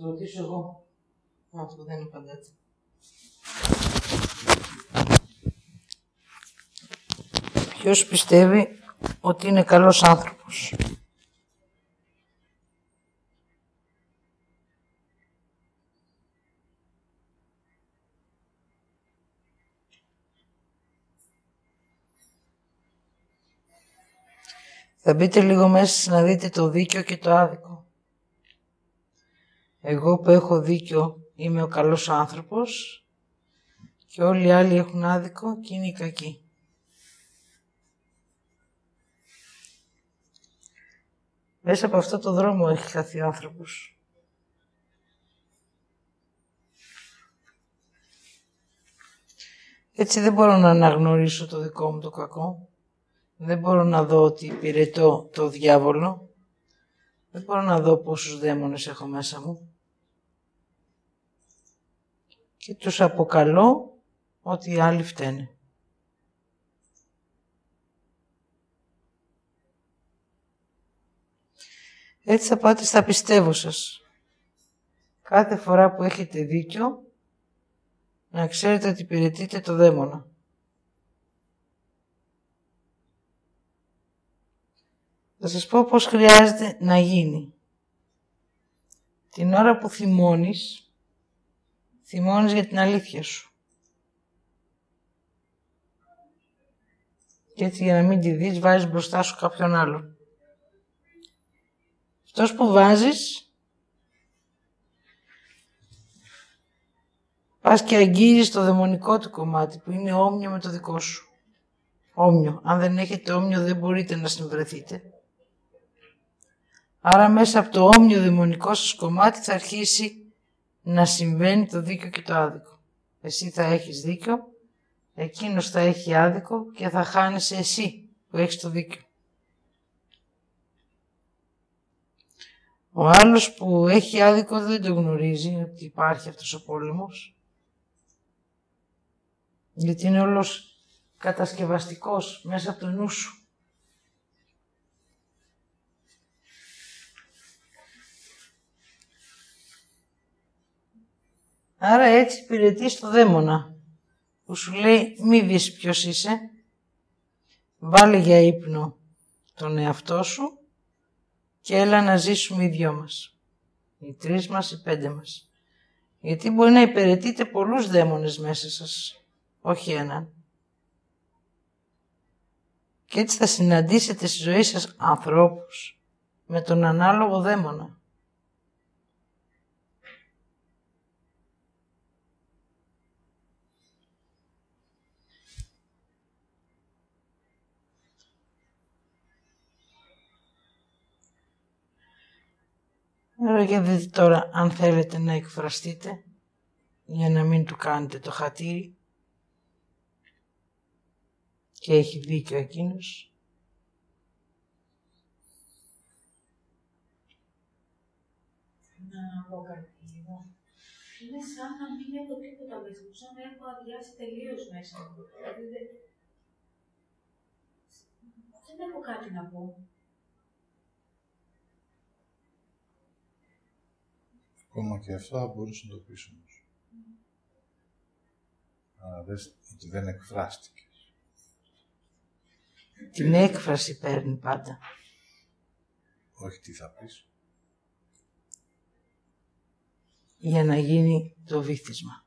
το ρωτήσω εγώ. Αυτό δεν απαντάτε. Ποιος πιστεύει ότι είναι καλός άνθρωπος; Θα μπείτε λίγο μέσα να δείτε το δίκιο και το άδικο. Εγώ που έχω δίκιο είμαι ο καλός άνθρωπος και όλοι οι άλλοι έχουν άδικο και είναι οι κακοί. Μέσα από αυτό το δρόμο έχει χαθεί ο άνθρωπος. Έτσι δεν μπορώ να αναγνωρίσω το δικό μου το κακό. Δεν μπορώ να δω ότι υπηρετώ το διάβολο. Δεν μπορώ να δω πόσους δαίμονες έχω μέσα μου. Και τους αποκαλώ ότι οι άλλοι φταίνε. Έτσι θα πάτε στα πιστεύω σας. Κάθε φορά που έχετε δίκιο, να ξέρετε ότι υπηρετείτε το δαίμονα. Θα σας πω πώς χρειάζεται να γίνει. Την ώρα που θυμώνεις, θυμώνεις για την αλήθεια σου. Και έτσι για να μην τη δεις βάζεις μπροστά σου κάποιον άλλον. Αυτός που βάζεις, πας και αγγίζεις το δαιμονικό του κομμάτι που είναι όμοιο με το δικό σου. Όμοιο. Αν δεν έχετε όμοιο δεν μπορείτε να συμβρεθείτε. Άρα μέσα από το όμοιο δαιμονικό σας κομμάτι θα αρχίσει να συμβαίνει το δίκιο και το άδικο. Εσύ θα έχεις δίκιο, εκείνος θα έχει άδικο και θα χάνεσαι εσύ που έχεις το δίκιο. Ο άλλος που έχει άδικο δεν το γνωρίζει ότι υπάρχει αυτός ο πόλεμος. Γιατί είναι όλος κατασκευαστικός μέσα από το νου σου. Άρα έτσι υπηρετείς το δαίμονα που σου λέει μη δεις ποιος είσαι, βάλε για ύπνο τον εαυτό σου και έλα να ζήσουμε οι δυο μας. Οι τρεις μας, οι πέντε μας. Γιατί μπορεί να υπηρετείτε πολλούς δαίμονες μέσα σας, όχι έναν. Και έτσι θα συναντήσετε στη ζωή σας ανθρώπους με τον ανάλογο δαίμονα. Άρα για δείτε τώρα αν θέλετε να εκφραστείτε για να μην του κάνετε το χατήρι και έχει δίκιο εκείνος. Να πω κάτι λίγο. Είναι σαν να μην έχω τίποτα μέσα μου, σαν να έχω αδειάσει τελείως μέσα μου. Δηλαδή δεν έχω κάτι να πω. Ακόμα και αυτά μπορούσε να το πεις όμως. Αλλά δες ότι δεν εκφράστηκες. Την έκφραση παίρνει πάντα. Όχι τι θα πεις. Για να γίνει το βήθισμα.